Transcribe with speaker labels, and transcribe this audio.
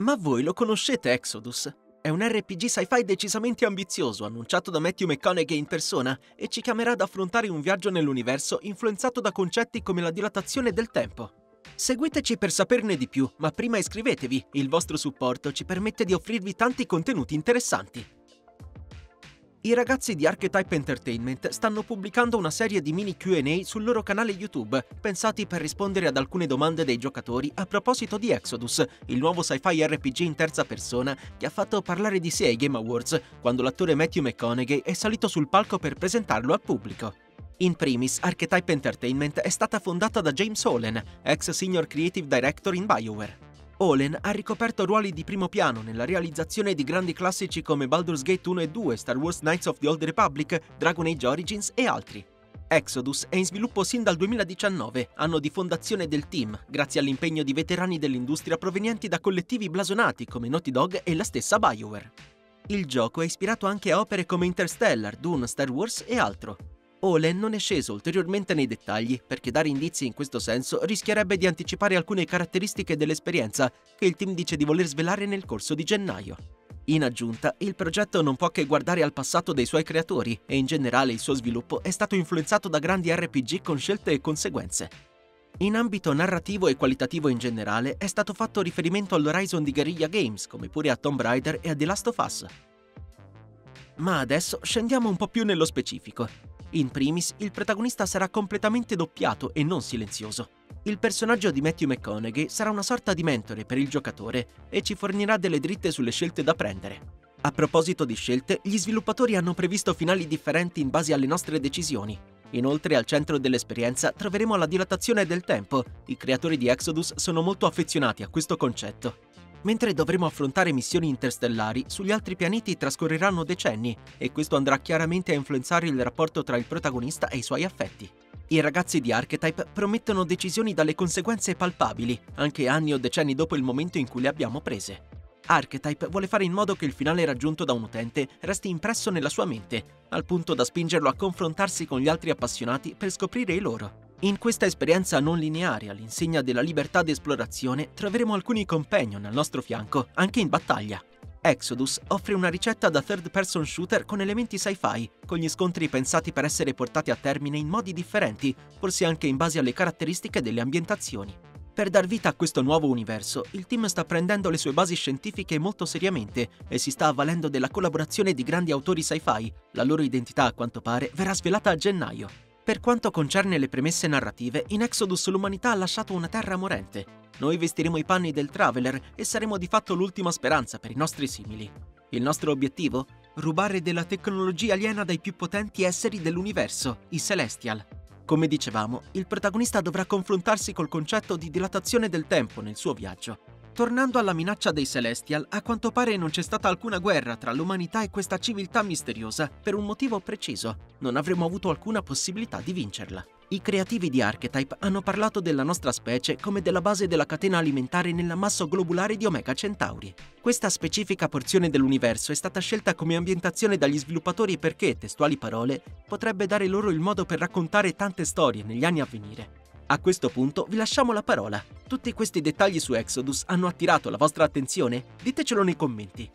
Speaker 1: Ma voi lo conoscete Exodus? È un RPG sci-fi decisamente ambizioso, annunciato da Matthew McConaughey in persona, e ci chiamerà ad affrontare un viaggio nell'universo influenzato da concetti come la dilatazione del tempo. Seguiteci per saperne di più, ma prima iscrivetevi, il vostro supporto ci permette di offrirvi tanti contenuti interessanti. I ragazzi di Archetype Entertainment stanno pubblicando una serie di mini QA sul loro canale YouTube, pensati per rispondere ad alcune domande dei giocatori a proposito di Exodus, il nuovo sci-fi RPG in terza persona che ha fatto parlare di sé ai Game Awards, quando l'attore Matthew McConaughey è salito sul palco per presentarlo al pubblico. In primis, Archetype Entertainment è stata fondata da James Hollen, ex Senior Creative Director in BioWare. Olen ha ricoperto ruoli di primo piano nella realizzazione di grandi classici come Baldur's Gate 1 e 2, Star Wars Knights of the Old Republic, Dragon Age Origins e altri. Exodus è in sviluppo sin dal 2019, anno di fondazione del team, grazie all'impegno di veterani dell'industria provenienti da collettivi blasonati come Naughty Dog e la stessa BioWare. Il gioco è ispirato anche a opere come Interstellar, Dune, Star Wars e altro. Olen non è sceso ulteriormente nei dettagli perché dare indizi in questo senso rischierebbe di anticipare alcune caratteristiche dell'esperienza che il team dice di voler svelare nel corso di gennaio. In aggiunta, il progetto non può che guardare al passato dei suoi creatori e in generale il suo sviluppo è stato influenzato da grandi RPG con scelte e conseguenze. In ambito narrativo e qualitativo in generale è stato fatto riferimento all'Horizon di Guerrilla Games, come pure a Tomb Raider e a The Last of Us. Ma adesso scendiamo un po' più nello specifico. In primis, il protagonista sarà completamente doppiato e non silenzioso. Il personaggio di Matthew McConaughey sarà una sorta di mentore per il giocatore e ci fornirà delle dritte sulle scelte da prendere. A proposito di scelte, gli sviluppatori hanno previsto finali differenti in base alle nostre decisioni. Inoltre al centro dell'esperienza troveremo la dilatazione del tempo. I creatori di Exodus sono molto affezionati a questo concetto. Mentre dovremo affrontare missioni interstellari, sugli altri pianeti trascorreranno decenni e questo andrà chiaramente a influenzare il rapporto tra il protagonista e i suoi affetti. I ragazzi di Archetype promettono decisioni dalle conseguenze palpabili, anche anni o decenni dopo il momento in cui le abbiamo prese. Archetype vuole fare in modo che il finale raggiunto da un utente resti impresso nella sua mente, al punto da spingerlo a confrontarsi con gli altri appassionati per scoprire i loro. In questa esperienza non lineare all'insegna della libertà di esplorazione troveremo alcuni companion al nostro fianco, anche in battaglia. Exodus offre una ricetta da third person shooter con elementi sci-fi, con gli scontri pensati per essere portati a termine in modi differenti, forse anche in base alle caratteristiche delle ambientazioni. Per dar vita a questo nuovo universo, il team sta prendendo le sue basi scientifiche molto seriamente e si sta avvalendo della collaborazione di grandi autori sci-fi. La loro identità, a quanto pare, verrà svelata a gennaio. Per quanto concerne le premesse narrative, in Exodus l'umanità ha lasciato una terra morente. Noi vestiremo i panni del Traveler e saremo di fatto l'ultima speranza per i nostri simili. Il nostro obiettivo? Rubare della tecnologia aliena dai più potenti esseri dell'universo, i Celestial. Come dicevamo, il protagonista dovrà confrontarsi col concetto di dilatazione del tempo nel suo viaggio. Tornando alla minaccia dei Celestial, a quanto pare non c'è stata alcuna guerra tra l'umanità e questa civiltà misteriosa per un motivo preciso. Non avremmo avuto alcuna possibilità di vincerla. I creativi di Archetype hanno parlato della nostra specie come della base della catena alimentare nell'ammasso globulare di Omega Centauri. Questa specifica porzione dell'universo è stata scelta come ambientazione dagli sviluppatori perché, testuali parole, potrebbe dare loro il modo per raccontare tante storie negli anni a venire. A questo punto vi lasciamo la parola. Tutti questi dettagli su Exodus hanno attirato la vostra attenzione? Ditecelo nei commenti.